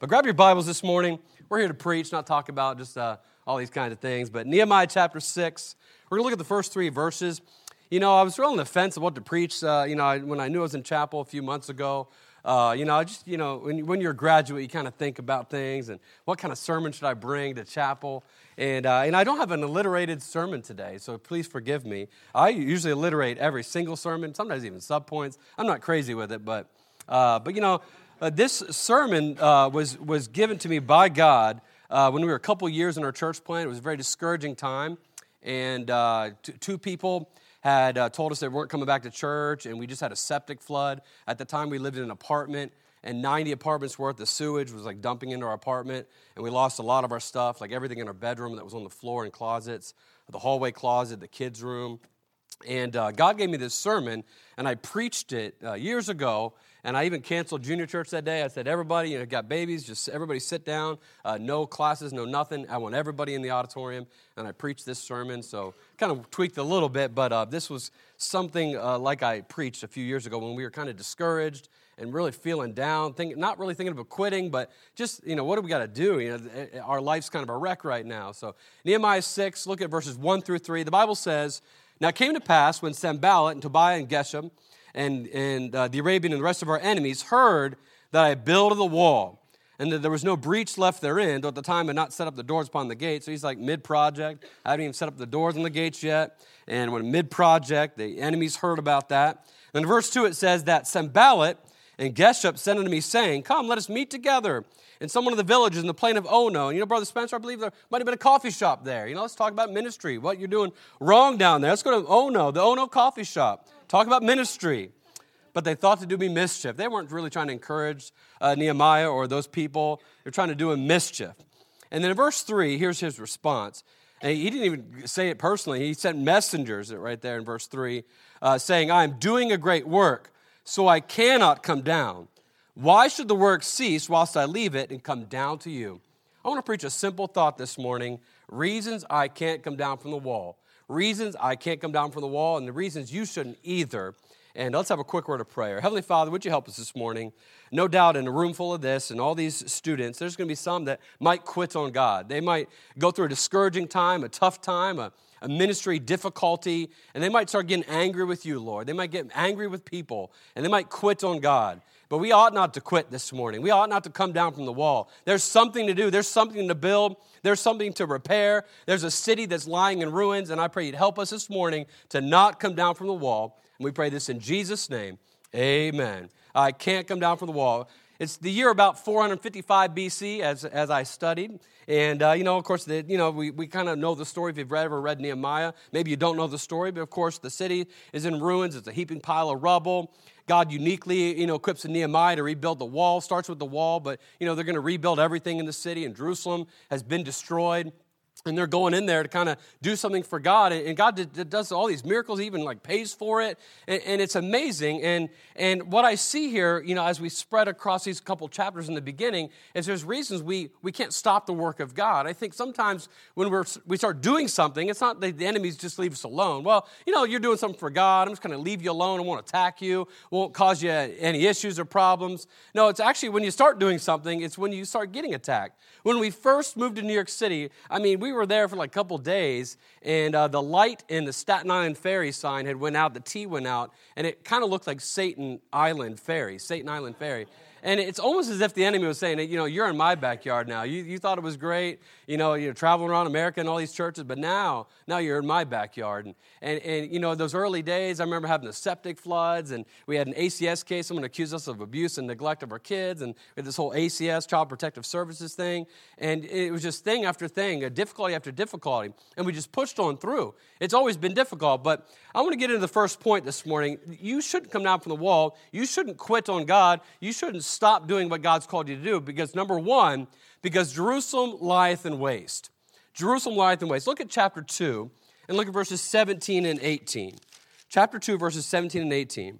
But grab your Bibles this morning. We're here to preach, not talk about just uh, all these kinds of things. But Nehemiah chapter 6, we're going to look at the first three verses. You know, I was real on the fence of what to preach, uh, you know, when I knew I was in chapel a few months ago. Uh, you know, I just, you know, when, when you're a graduate, you kind of think about things and what kind of sermon should I bring to chapel? And, uh, and I don't have an alliterated sermon today, so please forgive me. I usually alliterate every single sermon, sometimes even subpoints. I'm not crazy with it, but, uh, but you know, uh, this sermon uh, was, was given to me by God uh, when we were a couple years in our church plant. It was a very discouraging time. And uh, t- two people had uh, told us they weren't coming back to church, and we just had a septic flood. At the time, we lived in an apartment, and 90 apartments worth of sewage was like dumping into our apartment. And we lost a lot of our stuff, like everything in our bedroom that was on the floor and closets, the hallway closet, the kids' room. And uh, God gave me this sermon, and I preached it years ago and I even canceled junior church that day. I said, everybody, you know, got babies, just everybody sit down. Uh, no classes, no nothing. I want everybody in the auditorium. And I preached this sermon. So kind of tweaked a little bit, but uh, this was something uh, like I preached a few years ago when we were kind of discouraged and really feeling down, think, not really thinking about quitting, but just, you know, what do we got to do? You know, eh, eh, our life's kind of a wreck right now. So Nehemiah 6, look at verses 1 through 3. The Bible says, Now it came to pass when Sanballat and Tobiah and Geshem and, and uh, the Arabian and the rest of our enemies heard that I built the wall and that there was no breach left therein, though at the time I had not set up the doors upon the gate. So he's like mid project. I haven't even set up the doors on the gates yet. And when mid project, the enemies heard about that. And in verse 2, it says that Sanballat and Geshem sent unto me, saying, Come, let us meet together in some one of the villages in the plain of Ono. And you know, Brother Spencer, I believe there might have been a coffee shop there. You know, let's talk about ministry, what you're doing wrong down there. Let's go to Ono, the Ono coffee shop. Talk about ministry. But they thought to do me mischief. They weren't really trying to encourage uh, Nehemiah or those people. They're trying to do him mischief. And then in verse 3, here's his response. And he didn't even say it personally. He sent messengers right there in verse 3 uh, saying, I am doing a great work, so I cannot come down. Why should the work cease whilst I leave it and come down to you? I want to preach a simple thought this morning reasons I can't come down from the wall. Reasons I can't come down from the wall, and the reasons you shouldn't either. And let's have a quick word of prayer. Heavenly Father, would you help us this morning? No doubt in a room full of this and all these students, there's going to be some that might quit on God. They might go through a discouraging time, a tough time, a, a ministry difficulty, and they might start getting angry with you, Lord. They might get angry with people, and they might quit on God. But we ought not to quit this morning. We ought not to come down from the wall. There's something to do, there's something to build, there's something to repair. There's a city that's lying in ruins, and I pray you'd help us this morning to not come down from the wall and we pray this in Jesus' name. Amen. I can't come down from the wall. It's the year about 455 BC as, as I studied. And, uh, you know, of course, the, you know, we, we kind of know the story if you've ever read Nehemiah. Maybe you don't know the story, but of course, the city is in ruins. It's a heaping pile of rubble. God uniquely, you know, equips Nehemiah to rebuild the wall. Starts with the wall, but, you know, they're going to rebuild everything in the city, and Jerusalem has been destroyed and they're going in there to kind of do something for God. And God does all these miracles, even like pays for it. And it's amazing. And, and what I see here, you know, as we spread across these couple chapters in the beginning, is there's reasons we, we can't stop the work of God. I think sometimes when we're, we start doing something, it's not that the enemies just leave us alone. Well, you know, you're doing something for God. I'm just going to leave you alone. I won't attack you. Won't cause you any issues or problems. No, it's actually when you start doing something, it's when you start getting attacked. When we first moved to New York City, I mean, we were there for like a couple days, and uh, the light in the Staten Island Ferry sign had went out, the T went out, and it kind of looked like Satan Island Ferry, Satan Island Ferry. And it's almost as if the enemy was saying, you know, you're in my backyard now. You, you thought it was great, you know, you're traveling around America and all these churches, but now, now you're in my backyard. And, and, and, you know, those early days, I remember having the septic floods, and we had an ACS case. Someone accused us of abuse and neglect of our kids, and we had this whole ACS, Child Protective Services thing. And it was just thing after thing, difficulty after difficulty. And we just pushed on through. It's always been difficult, but I want to get into the first point this morning. You shouldn't come down from the wall. You shouldn't quit on God. You shouldn't stop doing what God's called you to do because, number one, because Jerusalem lieth in waste. Jerusalem lieth in waste. Look at chapter 2 and look at verses 17 and 18. Chapter 2, verses 17 and 18.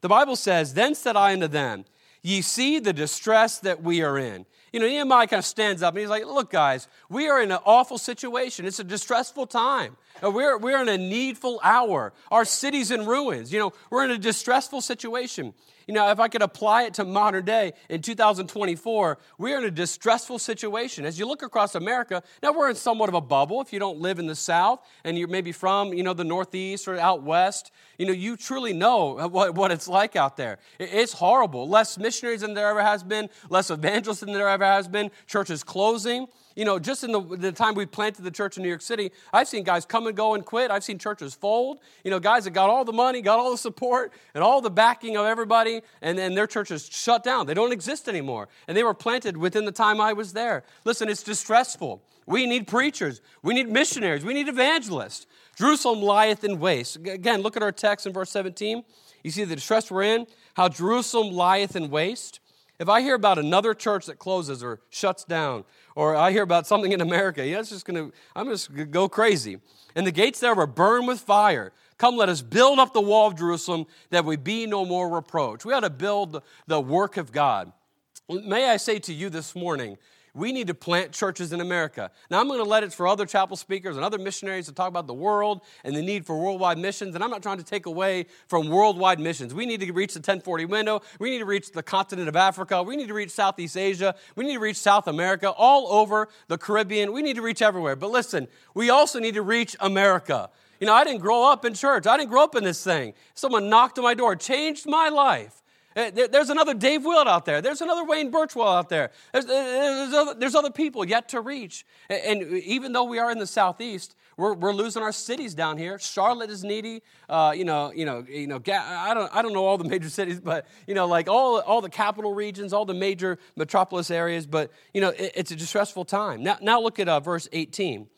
The Bible says, Then said I unto them, Ye see the distress that we are in. You know, Nehemiah kind of stands up and he's like, Look, guys, we are in an awful situation. It's a distressful time. Uh, we're, we're in a needful hour. Our city's in ruins. You know, we're in a distressful situation. You know, if I could apply it to modern day in 2024, we are in a distressful situation. As you look across America, now we're in somewhat of a bubble. If you don't live in the South and you're maybe from, you know, the Northeast or out West, you know, you truly know what, what it's like out there. It's horrible. Less missionaries than there ever has been, less evangelists than there ever has been, churches closing. You know, just in the, the time we planted the church in New York City, I've seen guys come and go and quit. I've seen churches fold. You know, guys that got all the money, got all the support, and all the backing of everybody, and then their churches shut down. They don't exist anymore. And they were planted within the time I was there. Listen, it's distressful. We need preachers. We need missionaries. We need evangelists. Jerusalem lieth in waste. Again, look at our text in verse 17. You see the distress we're in, how Jerusalem lieth in waste. If I hear about another church that closes or shuts down, or I hear about something in America, yeah, it's just gonna, I'm just gonna go crazy. And the gates there were burned with fire. Come, let us build up the wall of Jerusalem that we be no more reproach. We ought to build the work of God. May I say to you this morning, we need to plant churches in America. Now, I'm going to let it for other chapel speakers and other missionaries to talk about the world and the need for worldwide missions. And I'm not trying to take away from worldwide missions. We need to reach the 1040 window. We need to reach the continent of Africa. We need to reach Southeast Asia. We need to reach South America, all over the Caribbean. We need to reach everywhere. But listen, we also need to reach America. You know, I didn't grow up in church, I didn't grow up in this thing. Someone knocked on my door, changed my life. Eh, there's another Dave Wilt out there. There's another Wayne Birchwell out there. There's, eh, there's, other, there's other people yet to reach. And even though we are in the southeast, we're, we're losing our cities down here. Charlotte is needy. Uh, you know, you know, you know. I don't, I don't know all the major cities, but you know, like all, all the capital regions, all the major metropolis areas. But you know, it, it's a distressful time. Now, now look at uh, verse 18.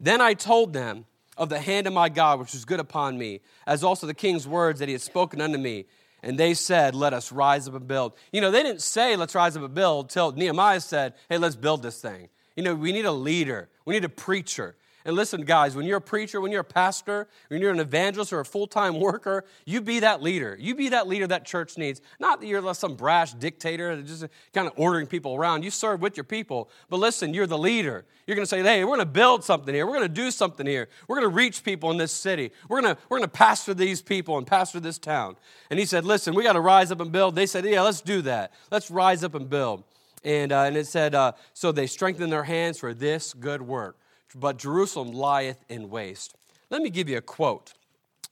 Then I told them of the hand of my God, which was good upon me, as also the king's words that he had spoken unto me and they said, Let us rise up and build. You know, they didn't say, Let's rise up and build, till Nehemiah said, Hey, let's build this thing. You know, we need a leader, we need a preacher. And listen, guys, when you're a preacher, when you're a pastor, when you're an evangelist or a full time worker, you be that leader. You be that leader that church needs. Not that you're some brash dictator just kind of ordering people around. You serve with your people. But listen, you're the leader. You're going to say, hey, we're going to build something here. We're going to do something here. We're going to reach people in this city. We're going to, we're going to pastor these people and pastor this town. And he said, listen, we got to rise up and build. They said, yeah, let's do that. Let's rise up and build. And, uh, and it said, uh, so they strengthened their hands for this good work but Jerusalem lieth in waste. Let me give you a quote.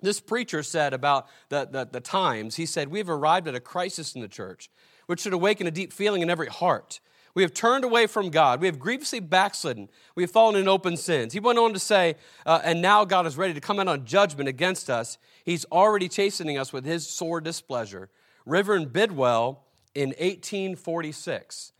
This preacher said about the, the, the times, he said, We've arrived at a crisis in the church, which should awaken a deep feeling in every heart. We have turned away from God. We have grievously backslidden. We have fallen in open sins. He went on to say, uh, and now God is ready to come out on judgment against us. He's already chastening us with his sore displeasure. Reverend Bidwell in 1846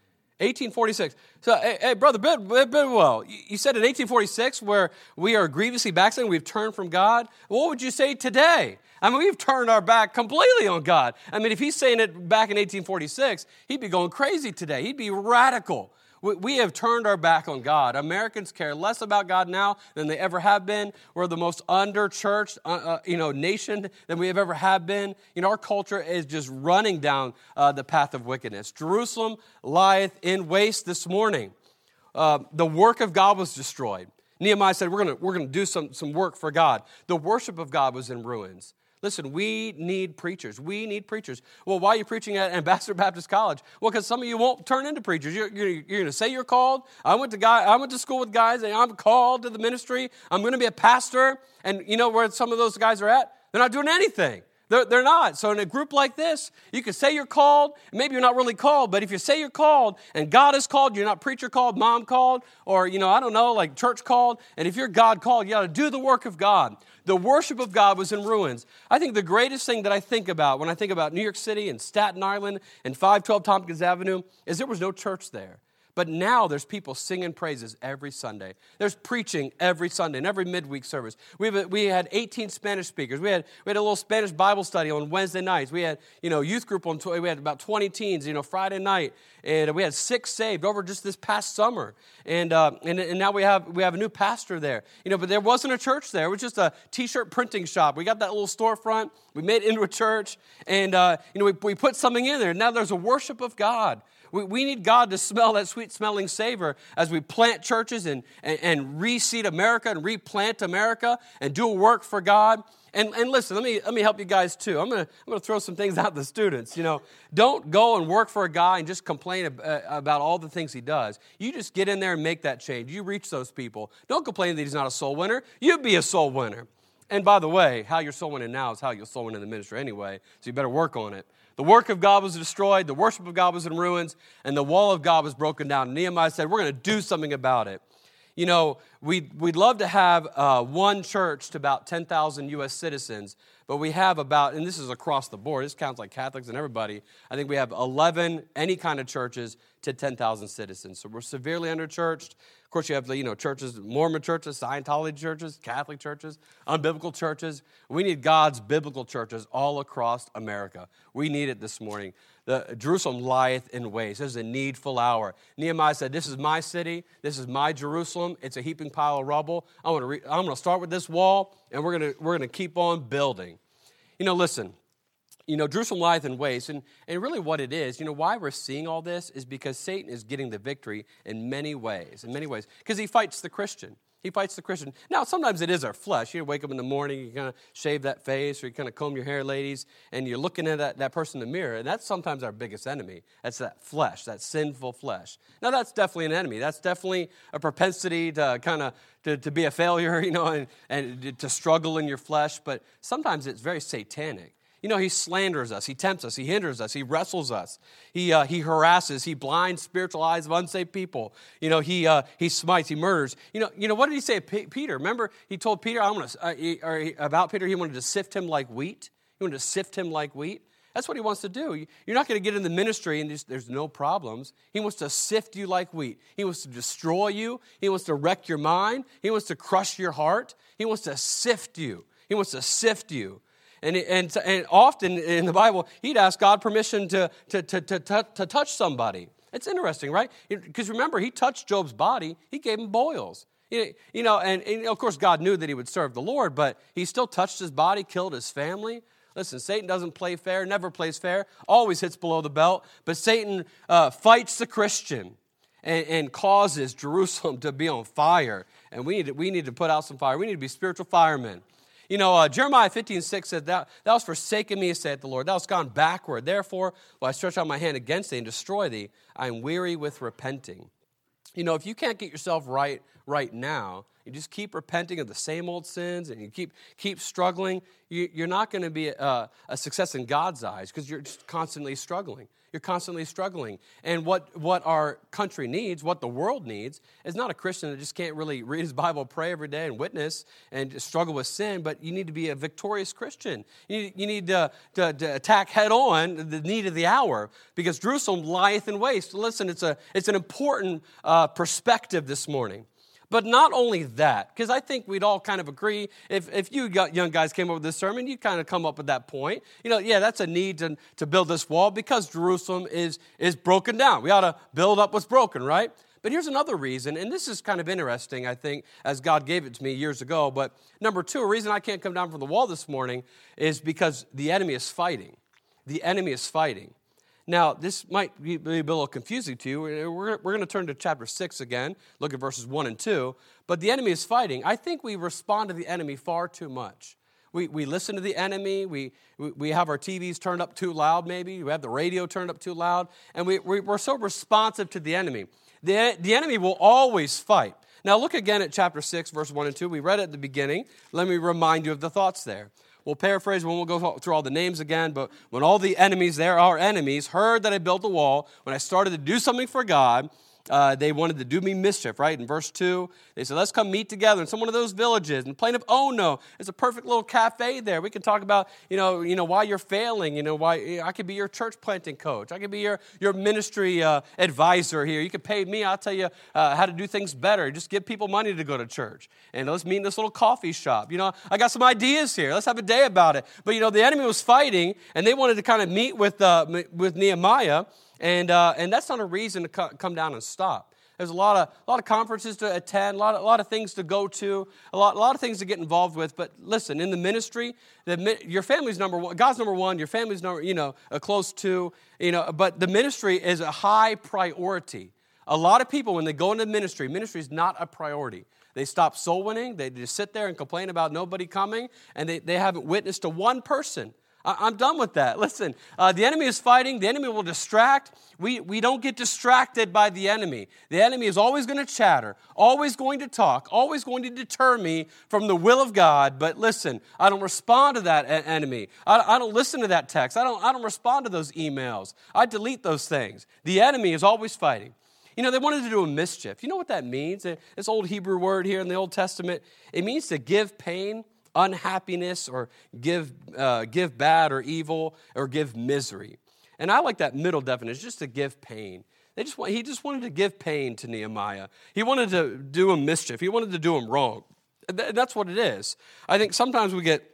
1846. So, hey, hey brother Bidwell, you said in 1846 where we are grievously backsliding, we've turned from God. What would you say today? I mean, we've turned our back completely on God. I mean, if he's saying it back in 1846, he'd be going crazy today. He'd be radical. We have turned our back on God. Americans care less about God now than they ever have been. We're the most under-churched, uh, uh, you know, nation than we have ever have been. You know, our culture is just running down uh, the path of wickedness. Jerusalem lieth in waste this morning. Uh, the work of God was destroyed. Nehemiah said, We're going we're gonna do some, some work for God. The worship of God was in ruins. Listen, we need preachers. We need preachers. Well, why are you preaching at Ambassador Baptist College? Well, because some of you won't turn into preachers. You're, you're, you're going to say you're called. I went to guy, I went to school with guys, and I'm called to the ministry. I'm going to be a pastor. And you know where some of those guys are at? They're not doing anything. They're, they're not. So, in a group like this, you can say you're called. Maybe you're not really called, but if you say you're called and God is called, you're not preacher called, mom called, or, you know, I don't know, like church called. And if you're God called, you got to do the work of God. The worship of God was in ruins. I think the greatest thing that I think about when I think about New York City and Staten Island and 512 Tompkins Avenue is there was no church there. But now there's people singing praises every Sunday. There's preaching every Sunday and every midweek service. We, have, we had 18 Spanish speakers. We had, we had a little Spanish Bible study on Wednesday nights. We had, you know, youth group on, we had about 20 teens, you know, Friday night. And we had six saved over just this past summer. And, uh, and, and now we have, we have a new pastor there. You know, but there wasn't a church there. It was just a t-shirt printing shop. We got that little storefront. We made it into a church. And, uh, you know, we, we put something in there. Now there's a worship of God we, we need God to smell that sweet smelling savor as we plant churches and, and, and reseed America and replant America and do a work for God. And, and listen, let me, let me help you guys too. I'm going to I'm gonna throw some things out the students. You know, don't go and work for a guy and just complain uh, about all the things he does. You just get in there and make that change. You reach those people. Don't complain that he's not a soul winner. You be a soul winner. And by the way, how you're soul winning now is how you're soul winning in the ministry anyway, so you better work on it. The work of God was destroyed, the worship of God was in ruins, and the wall of God was broken down. Nehemiah said, We're going to do something about it. You know, we'd, we'd love to have uh, one church to about 10,000 U.S. citizens, but we have about, and this is across the board, this counts like Catholics and everybody. I think we have 11 any kind of churches to 10,000 citizens. So we're severely underchurched. Of course, you have the, you know, churches, Mormon churches, Scientology churches, Catholic churches, unbiblical churches. We need God's biblical churches all across America. We need it this morning. The, Jerusalem lieth in waste. This is a needful hour. Nehemiah said, This is my city. This is my Jerusalem. It's a heaping pile of rubble. I'm going going to start with this wall, and we're going to, we're to keep on building. You know, listen, you know, Jerusalem lieth in waste. And, and really, what it is, you know, why we're seeing all this is because Satan is getting the victory in many ways, in many ways, because he fights the Christian. He fights the Christian. Now, sometimes it is our flesh. You wake up in the morning, you kind of shave that face, or you kind of comb your hair, ladies, and you're looking at that, that person in the mirror, and that's sometimes our biggest enemy. That's that flesh, that sinful flesh. Now, that's definitely an enemy. That's definitely a propensity to kind of to, to be a failure, you know, and, and to struggle in your flesh, but sometimes it's very satanic. You know, he slanders us, he tempts us, he hinders us, he wrestles us, he, uh, he harasses, he blinds spiritual eyes of unsaved people. You know, he, uh, he smites, he murders. You know, you know, what did he say P- Peter? Remember, he told Peter, I'm gonna, uh, he, or about Peter, he wanted to sift him like wheat. He wanted to sift him like wheat. That's what he wants to do. You're not going to get in the ministry and just, there's no problems. He wants to sift you like wheat. He wants to destroy you. He wants to wreck your mind. He wants to crush your heart. He wants to sift you. He wants to sift you. And, and, and often in the Bible, he'd ask God permission to, to, to, to, to touch somebody. It's interesting, right? Because remember, he touched Job's body, he gave him boils. You know, and, and, of course, God knew that he would serve the Lord, but he still touched his body, killed his family. Listen, Satan doesn't play fair, never plays fair, always hits below the belt, but Satan uh, fights the Christian and, and, causes Jerusalem to be on fire. And we need, to, we need to put out some fire. We need to be spiritual firemen. You know, uh, Jeremiah 15, 6 said, Thou, thou hast forsaken me, saith the Lord. Thou hast gone backward. Therefore, will I stretch out my hand against thee and destroy thee. I am weary with repenting. You know, if you can't get yourself right right now, you just keep repenting of the same old sins and you keep, keep struggling, you, are not going to be a, a success in God's eyes because you're just constantly struggling. You're constantly struggling. And what, what our country needs, what the world needs, is not a Christian that just can't really read his Bible, pray every day, and witness and struggle with sin, but you need to be a victorious Christian. You need, you need to, to, to, attack head on the need of the hour because Jerusalem lieth in waste. Listen, it's, a, it's an important uh, perspective this morning. But not only that, because I think we'd all kind of agree, if, if you young guys came up with this sermon, you kind of come up with that point. You know, yeah, that's a need to, to build this wall because Jerusalem is, is broken down. We ought to build up what's broken, right? But here's another reason, and this is kind of interesting, I think, as God gave it to me years ago. But number two, a reason I can't come down from the wall this morning is because the enemy is fighting. The enemy is fighting. Now, this might be a little confusing to you. We're, we're going to turn to chapter 6 again, look at verses 1 and 2. But the enemy is fighting. I think we respond to the enemy far too much. We, we listen to the enemy. We, we have our TVs turned up too loud, maybe. We have the radio turned up too loud. And we, we, we're so responsive to the enemy. The, the enemy will always fight. Now, look again at chapter 6, verse 1 and 2. We read it at the beginning. Let me remind you of the thoughts there. We'll paraphrase when we'll go through all the names again, but when all the enemies there, are enemies, heard that I built a wall, when I started to do something for God, uh, they wanted to do me mischief, right? In verse 2, they said, let's come meet together in some one of those villages. And plain of Ono, it's a perfect little cafe there. We can talk about, you know, you know why you're failing, you know, why I could be your church planting coach. I could be your, your ministry uh, advisor here. You could pay me, I'll tell you uh, how to do things better. Just give people money to go to church. And let's meet in this little coffee shop. You know, I got some ideas here. Let's have a day about it. But, you know, the enemy was fighting, and they wanted to kind of meet with, uh, with Nehemiah. And, uh, and that's not a reason to co- come down and stop. There's a lot of, a lot of conferences to attend, a lot, of, a lot of things to go to, a lot, a lot of things to get involved with. But listen, in the ministry, the, your family's number one. God's number one. Your family's number, you know, a close to, You know, but the ministry is a high priority. A lot of people, when they go into ministry, ministry is not a priority. They stop soul winning. They just sit there and complain about nobody coming, and they, they haven't witnessed to one person I, am done with that. Listen, uh, the enemy is fighting. The enemy will distract. We, we don't get distracted by the enemy. The enemy is always going to chatter, always going to talk, always going to deter me from the will of God. But listen, I don't respond to that enemy. I, I don't listen to that text. I don't, I don't respond to those emails. I delete those things. The enemy is always fighting. You know, they wanted to do a mischief. You know what that means? This old Hebrew word here in the Old Testament, it means to give pain unhappiness or give, uh, give bad or evil or give misery. And I like that middle definition, just to give pain. They just want, he just wanted to give pain to Nehemiah. He wanted to do him mischief. He wanted to do him wrong. That's what it is. I think sometimes we get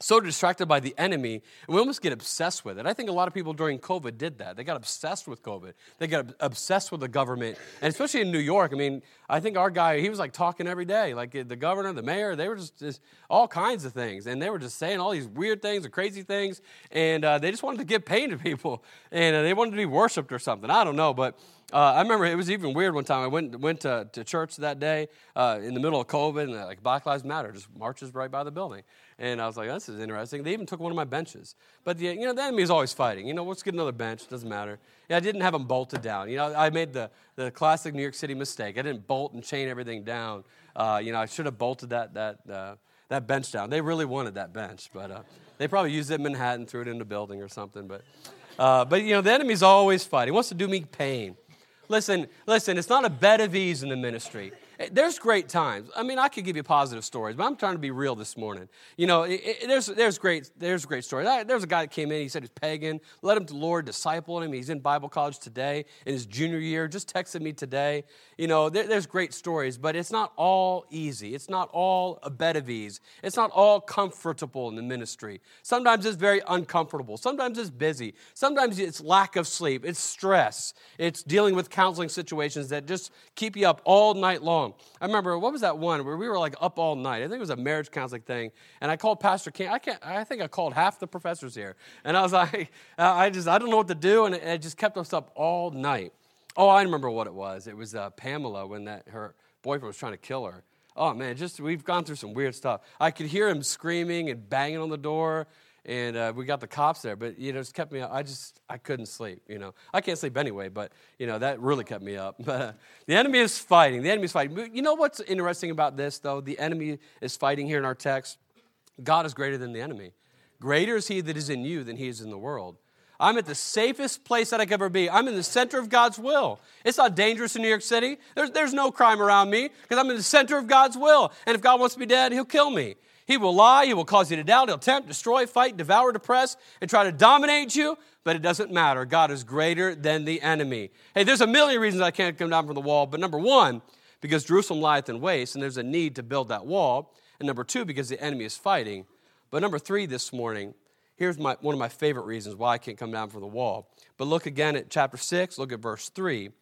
so distracted by the enemy, and we almost get obsessed with it. I think a lot of people during COVID did that. They got obsessed with COVID. They got obsessed with the government, and especially in New York. I mean, I think our guy, he was like talking every day, like the governor, the mayor, they were just, just all kinds of things, and they were just saying all these weird things and crazy things, and uh, they just wanted to give pain to people, and uh, they wanted to be worshipped or something. I don't know, but uh, I remember it was even weird one time. I went went to, to church that day uh, in the middle of COVID, and like Black Lives Matter just marches right by the building. And I was like, this is interesting. They even took one of my benches. But the, you know, the enemy is always fighting. You know, let's get another bench. Doesn't matter. Yeah, I didn't have them bolted down. You know, I made the, the classic New York City mistake. I didn't bolt and chain everything down. Uh, you know, I should have bolted that that uh, that bench down. They really wanted that bench, but uh, they probably used it in Manhattan, threw it in the building or something. But uh, but you know, the enemy's always fighting. He wants to do me pain. Listen, listen. It's not a bed of ease in the ministry. There's great times. I mean, I could give you positive stories, but I'm trying to be real this morning. You know, it, it, there's, there's, great, there's great stories. There's a guy that came in, he said he's pagan, led him to Lord, discipled him. He's in Bible college today in his junior year, just texted me today. You know, there, there's great stories, but it's not all easy. It's not all a bed of ease. It's not all comfortable in the ministry. Sometimes it's very uncomfortable. Sometimes it's busy. Sometimes it's lack of sleep. It's stress. It's dealing with counseling situations that just keep you up all night long. I remember, what was that one where we were like up all night? I think it was a marriage counseling thing. And I called Pastor King. I, can't, I think I called half the professors here. And I was like, I just, I don't know what to do. And it, it just kept us up all night. Oh, I remember what it was. It was uh, Pamela when that her boyfriend was trying to kill her. Oh man, just we've gone through some weird stuff. I could hear him screaming and banging on the door and uh, we got the cops there. But you know, it kept me. Up. I just I couldn't sleep. You know, I can't sleep anyway. But you know, that really kept me up. But uh, the enemy is fighting. The enemy is fighting. You know what's interesting about this though? The enemy is fighting here in our text. God is greater than the enemy. Greater is He that is in you than He is in the world. I'm at the safest place that I could ever be. I'm in the center of God's will. It's not dangerous in New York City. There's, there's no crime around me because I'm in the center of God's will. And if God wants me dead, He'll kill me. He will lie, he will cause you to doubt, he'll tempt, destroy, fight, devour, depress, and try to dominate you, but it doesn't matter. God is greater than the enemy. Hey, there's a million reasons I can't come down from the wall, but number one, because Jerusalem lieth in waste, and there's a need to build that wall. And number two, because the enemy is fighting. But number three this morning, here's my, one of my favorite reasons why I can't come down from the wall. But look again at chapter 6, look at verse 3. It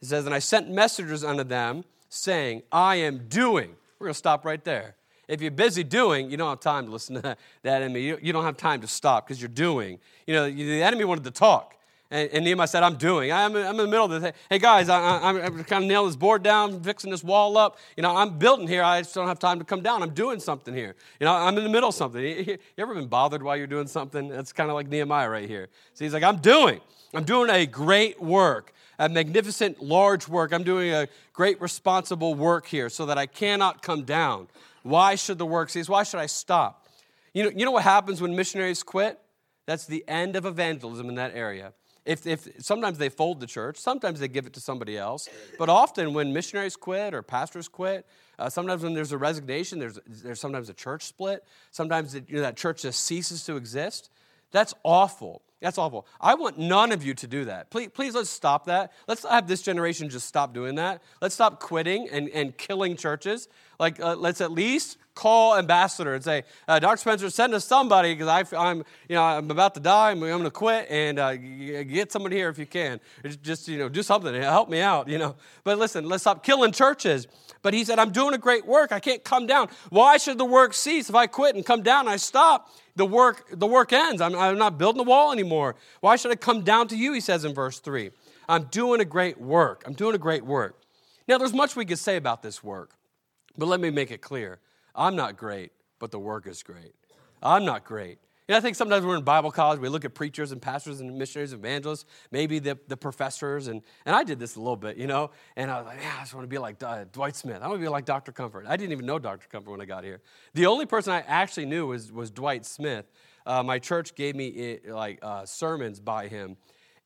says, And I sent messengers unto them, saying, I am doing. We're going to stop right there. If you're busy doing, you don't have time to listen to that enemy. You, don't have time to stop because you're doing. You know, the enemy wanted to talk. And, and Nehemiah said, I'm doing. I'm, I'm in the middle of this. Hey, guys, I, am kind of nailing this board down, fixing this wall up. You know, I'm building here. I just don't have time to come down. I'm doing something here. You know, I'm in the middle of something. You, you ever been bothered while you're doing something? That's kind of like Nehemiah right here. So he's like, I'm doing. I'm doing a great work, a magnificent, large work. I'm doing a great, responsible work here so that I cannot come down. Why should the work cease? Why should I stop? You know, you know what happens when missionaries quit? That's the end of evangelism in that area. If, if sometimes they fold the church, sometimes they give it to somebody else, but often when missionaries quit or pastors quit, uh, sometimes when there's a resignation, there's, there's sometimes a church split. Sometimes it, you know, that church just ceases to exist. That's awful. That's awful. I want none of you to do that. Please, please let's stop that. Let's have this generation just stop doing that. Let's stop quitting and, and killing churches. Like, uh, let's at least call ambassador and say, uh, Dr. Spencer, send us somebody because I'm, you know, I'm about to die. I'm, I'm going to quit and uh, get somebody here if you can. Just, you know, do something. Help me out, you know. But listen, let's stop killing churches. But he said, I'm doing a great work. I can't come down. Why should the work cease if I quit and come down and I stop? The work, the work ends. I'm, I'm not building the wall anymore. Why should I come down to you? He says in verse 3. I'm doing a great work. I'm doing a great work. Now, there's much we could say about this work, but let me make it clear. I'm not great, but the work is great. I'm not great. And I think sometimes we're in Bible college, we look at preachers and pastors and missionaries, evangelists, maybe the, the professors, and, and I did this a little bit, you know, and I was like, yeah, I just want to be like uh, Dwight Smith. I want to be like Dr. Comfort. I didn't even know Dr. Comfort when I got here. The only person I actually knew was, was Dwight Smith. Uh, my church gave me it, like uh, sermons by him,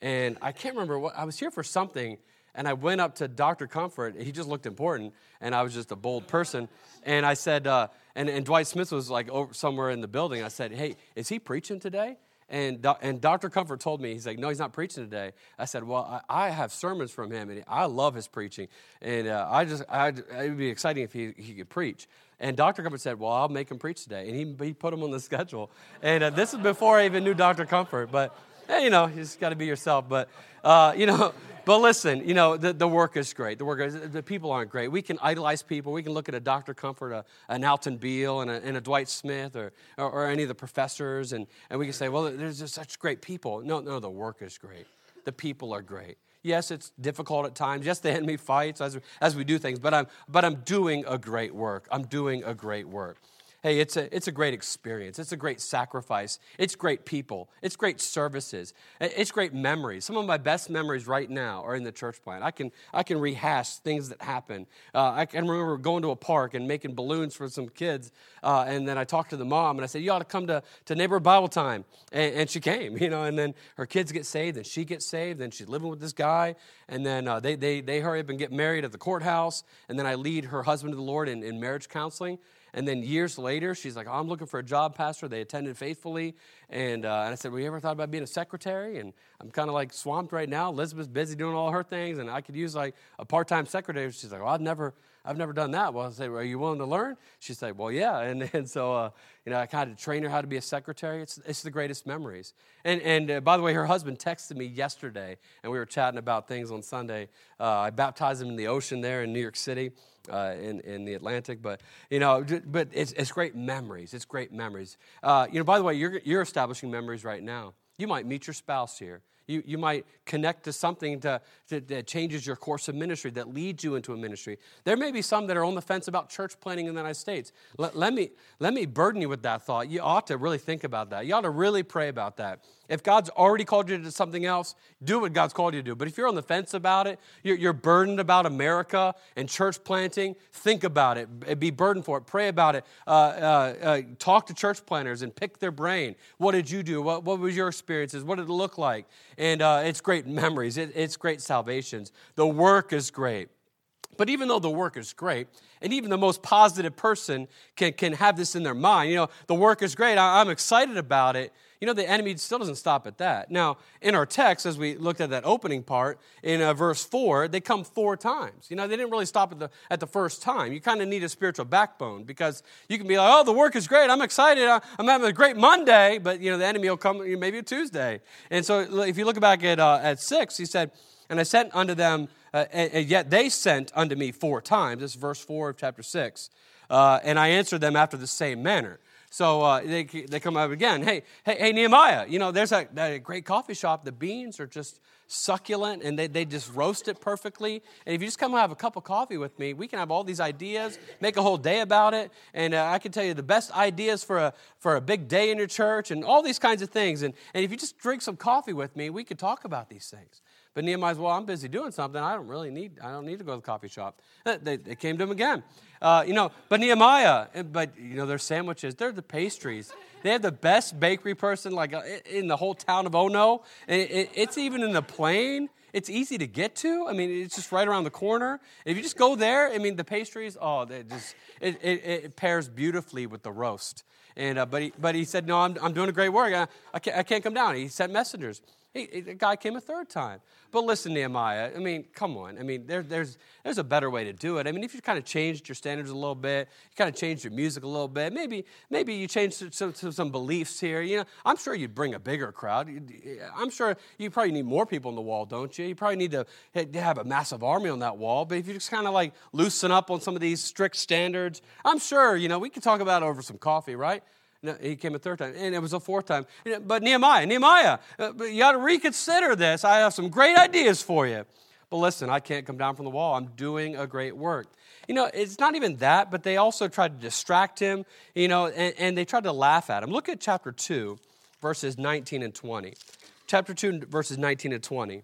and I can't remember what, I was here for something, and I went up to Dr. Comfort. He just looked important, and I was just a bold person. And I said, uh, and, and Dwight Smith was like over somewhere in the building. I said, hey, is he preaching today? And, and Dr. Comfort told me, he's like, no, he's not preaching today. I said, well, I, I have sermons from him, and I love his preaching. And uh, I just, I'd, it would be exciting if he, he could preach. And Dr. Comfort said, well, I'll make him preach today. And he, he put him on the schedule. And uh, this is before I even knew Dr. Comfort. But, hey, you know, you just got to be yourself. But, uh, you know, but listen, you know, the, the work is great. The work is, the people aren't great. We can idolize people. We can look at a Dr. Comfort, a, an Alton Beal, and a, and a Dwight Smith, or, or, or, any of the professors, and, and we can say, well, there's just such great people. No, no, the work is great. The people are great. Yes, it's difficult at times. Yes, the enemy fights as, as we do things, but I'm, but I'm doing a great work. I'm doing a great work. Hey, it's a, it's a great experience. It's a great sacrifice. It's great people. It's great services. It's great memories. Some of my best memories right now are in the church plant. I can, I can rehash things that happen. Uh, I can remember going to a park and making balloons for some kids. Uh, and then I talked to the mom and I said, You ought to come to, to neighbor Bible time. And, and, she came, you know, and then her kids get saved and she gets saved and she's living with this guy. And then uh, they, they, they hurry up and get married at the courthouse. And then I lead her husband to the Lord in, in marriage counseling. And then years later, she's like, oh, I'm looking for a job, Pastor. They attended faithfully. And, uh, and I said, Well, you ever thought about being a secretary? And I'm kind of like swamped right now. Elizabeth's busy doing all her things, and I could use like a part time secretary. She's like, Well, I've never. I've never done that. Well, I say, well, are you willing to learn? She said, well, yeah. And, and so, uh, you know, I kind of train her how to be a secretary. It's, it's the greatest memories. And, and uh, by the way, her husband texted me yesterday, and we were chatting about things on Sunday. Uh, I baptized him in the ocean there in New York City uh, in, in the Atlantic. But, you know, but it's, it's great memories. It's great memories. Uh, you know, by the way, you're, you're establishing memories right now. You might meet your spouse here. You, you might connect to something to, to, that changes your course of ministry, that leads you into a ministry. There may be some that are on the fence about church planting in the United States. Let, let, me, let me burden you with that thought. You ought to really think about that. You ought to really pray about that. If God's already called you to something else, do what God's called you to do. But if you're on the fence about it, you're, you're burdened about America and church planting, think about it. Be burdened for it. Pray about it. Uh, uh, uh, talk to church planters and pick their brain. What did you do? What, what was your experiences? What did it look like? And uh, it's great memories. It, it's great salvations. The work is great. But even though the work is great, and even the most positive person can, can have this in their mind, you know, the work is great, I, I'm excited about it, you know, the enemy still doesn't stop at that. Now, in our text, as we looked at that opening part, in uh, verse 4, they come four times. You know, they didn't really stop at the, at the first time. You kind of need a spiritual backbone because you can be like, oh, the work is great. I'm excited. I'm having a great Monday. But, you know, the enemy will come maybe a Tuesday. And so if you look back at, uh, at 6, he said, and I sent unto them, uh, and, yet they sent unto me four times. This is verse 4 of chapter 6. Uh, and I answered them after the same manner. So uh, they, they come up again. Hey, hey, hey, Nehemiah, you know, there's a, a great coffee shop. The beans are just succulent and they, they just roast it perfectly. And if you just come have a cup of coffee with me, we can have all these ideas, make a whole day about it. And uh, I can tell you the best ideas for a, for a big day in your church and all these kinds of things. And, and if you just drink some coffee with me, we could talk about these things. But Nehemiah's, well, I'm busy doing something. I don't really need, I don't need to go to the coffee shop. They, they came to him again. Uh, you know, but Nehemiah, eh, but you know, their sandwiches, they're the pastries. They have the best bakery person like uh, in the whole town of Ono. It, it's even in the plain. It's easy to get to. I mean, it's just right around the corner. If you just go there, I mean, the pastries, oh, they just it, it, it pairs beautifully with the roast. And uh, but he but he said, no, I'm, I'm doing a great work. I, I, can't, I can't come down. He sent messengers. He, the guy came a third time. But listen, Nehemiah, I mean, come on. I mean, there, there's, there's a better way to do it. I mean, if you kind of changed your standards a little bit, you kind of changed your music a little bit, maybe, maybe you changed some, some, some beliefs here. You know, I'm sure you'd bring a bigger crowd. I'm sure you probably need more people on the wall, don't you? You probably need to have a massive army on that wall. But if you just kind of like loosen up on some of these strict standards, I'm sure, you know, we could talk about it over some coffee, right? No, he came a third time, and it was a fourth time. But Nehemiah, Nehemiah, uh, you got to reconsider this. I have some great ideas for you. But listen, I can't come down from the wall. I'm doing a great work. You know, it's not even that, but they also tried to distract him, you know, and, and they tried to laugh at him. Look at chapter 2, verses 19 and 20. Chapter 2, verses 19 and 20.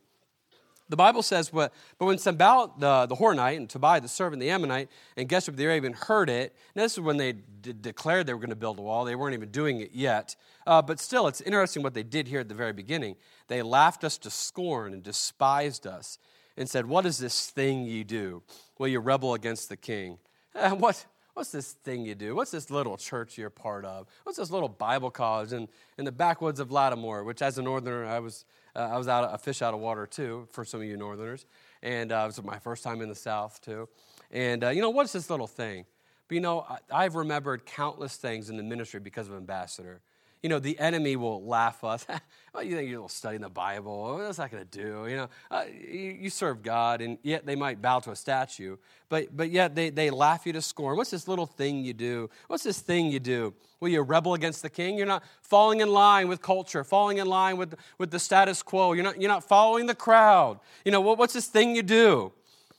The Bible says, but, but when Sanballat the, the Horonite and Tobiah the servant, the Ammonite, and Geshem the Arabian heard it, and this is when they d- declared they were going to build a wall. They weren't even doing it yet. Uh, but still, it's interesting what they did here at the very beginning. They laughed us to scorn and despised us and said, What is this thing ye do? Well, you rebel against the king. Uh, what, what's this thing you do? What's this little church you're part of? What's this little Bible college in, in the backwoods of Lattimore, which as a northerner, I was uh, I was out a fish out of water too for some of you Northerners, and uh, it was my first time in the South too. And uh, you know what's this little thing? But you know I, I've remembered countless things in the ministry because of Ambassador you know, the enemy will laugh us. well, you think you're studying the Bible. What's that going to do? You know, uh, you, you, serve God, and yet they might bow to a statue. But, but yet they, they laugh you to scorn. What's this little thing you do? What's this thing you do? Will you rebel against the king? You're not falling in line with culture, falling in line with, with the status quo. You're not, you're not following the crowd. You know, what, what's this thing you do?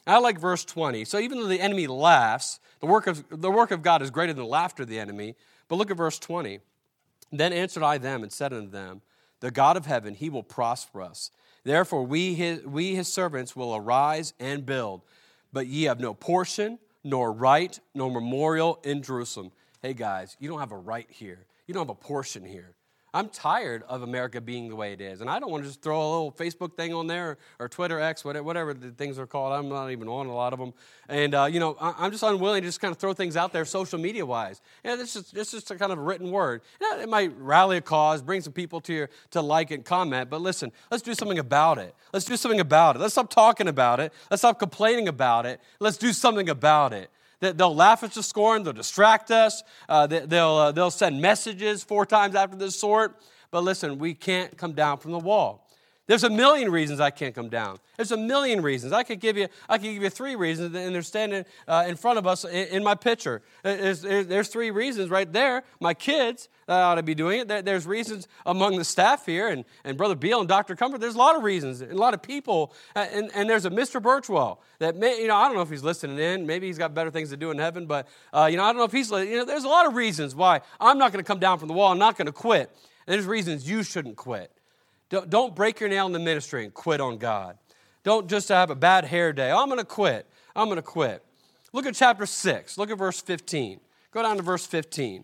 I like verse 20. So even though the enemy laughs, the work of, the work of God is greater than the laughter of the enemy. But look at verse 20. Then answered I them and said unto them, The God of heaven, he will prosper us. Therefore, we his, we his servants will arise and build. But ye have no portion, nor right, nor memorial in Jerusalem. Hey, guys, you don't have a right here. You don't have a portion here. I'm tired of America being the way it is. And I don't want to just throw a little Facebook thing on there or Twitter X, whatever the things are called. I'm not even on a lot of them. And, uh, you know, I'm just unwilling to just kind of throw things out there social media wise. And it's just, it's just a kind of written word. It might rally a cause, bring some people to, your, to like and comment. But listen, let's do something about it. Let's do something about it. Let's stop talking about it. Let's stop complaining about it. Let's do something about it. They'll laugh us to scorn, they'll distract us, uh, they'll, uh, they'll send messages four times after this sort. But listen, we can't come down from the wall. There's a million reasons I can't come down. There's a million reasons. I could give you, I could give you three reasons, and they're standing uh, in front of us in, in my picture. There's, there's, three reasons right there. My kids that ought to be doing it. There's reasons among the staff here, and, and Brother Beal and Dr. Comfort. There's a lot of reasons, and a lot of people. And, and there's a Mr. Birchwell that may, you know, I don't know if he's listening in. Maybe he's got better things to do in heaven, but, uh, you know, I don't know if he's, you know, there's a lot of reasons why I'm not going to come down from the wall. I'm not going to quit. And there's reasons you shouldn't quit. Don't, don't break your nail in the ministry and quit on God. Don't just have a bad hair day. Oh, I'm going to quit. I'm going to quit. Look at chapter 6. Look at verse 15. Go down to verse 15.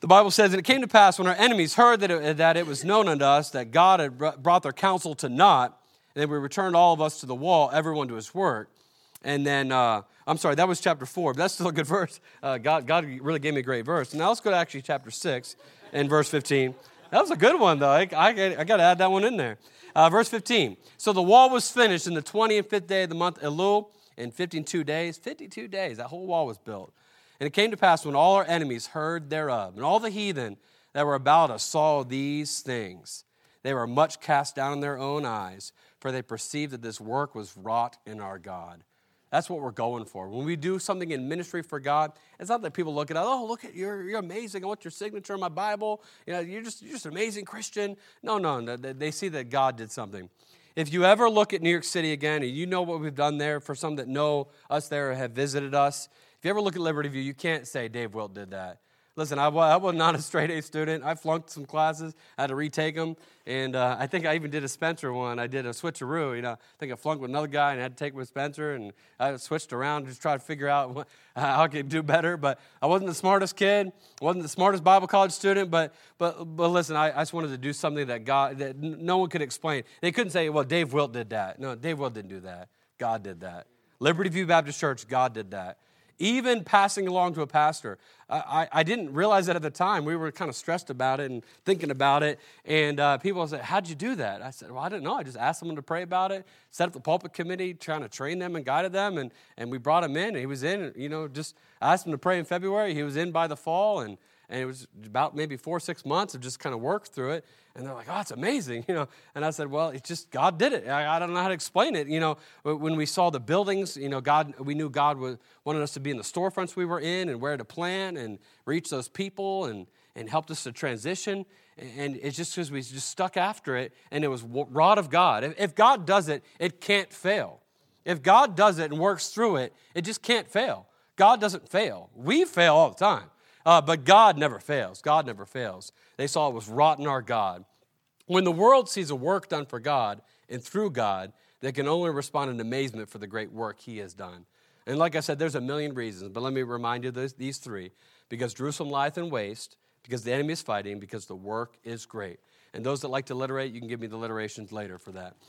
The Bible says, And it came to pass when our enemies heard that it, that it was known unto us that God had brought their counsel to naught, and then we returned all of us to the wall, everyone to his work. And then, uh, I'm sorry, that was chapter 4, but that's still a good verse. Uh, God, God really gave me a great verse. Now let's go to actually chapter 6 and verse 15. That was a good one, though. I, I, I got to add that one in there. Uh, verse 15. So the wall was finished in the 20 and 5th day of the month Elul in 52 days. 52 days, that whole wall was built. And it came to pass when all our enemies heard thereof, and all the heathen that were about us saw these things, they were much cast down in their own eyes, for they perceived that this work was wrought in our God. That's what we're going for. When we do something in ministry for God, it's not that people look at us, oh, look at you're you're amazing. I want your signature in my Bible. You know, you're just you're just an amazing Christian. No, no, no. They see that God did something. If you ever look at New York City again, and you know what we've done there, for some that know us there have visited us, you ever look at Liberty View, you can't say Dave Wilt did that. Listen, I, I was not a straight A student. I flunked some classes, I had to retake them. And uh, I think I even did a Spencer one. I did a switcheroo. You know, I think I flunked with another guy and had to take with Spencer. And I switched around to try to figure out what, how I could do better. But I wasn't the smartest kid, I wasn't the smartest Bible college student. But, but, but listen, I, I just wanted to do something that God, that no one could explain. They couldn't say, well, Dave Wilt did that. No, Dave Wilt didn't do that. God did that. Liberty View Baptist Church, God did that. Even passing along to a pastor. I, I didn't realize that at the time. We were kind of stressed about it and thinking about it. And uh, people said, How'd you do that? I said, Well, I didn't know. I just asked someone to pray about it, set up the pulpit committee, trying to train them and guided them. And, and we brought him in. And he was in, you know, just asked him to pray in February. He was in by the fall. And and it was about maybe four or six months of just kind of work through it. And they're like oh it's amazing you know? And i said well it's just god did it. I, I, don't know how to explain it you know? When we saw the buildings you know god we knew god was, wanted us to be in the storefronts we were in and where to plant and reach those people and and helped us to transition. And it's just because we just stuck after it and it was rod of god. If god does it it can't fail. If god does it and works through it it just can't fail. God doesn't fail. We fail all the time uh, but God never fails. God never fails. They saw it was wrought in our God. When the world sees a work done for God and through God, they can only respond in amazement for the great work He has done. And like I said, there's a million reasons, but let me remind you these, these three because Jerusalem lieth in waste, because the enemy is fighting, because the work is great. And those that like to literate, you can give me the literations later for that.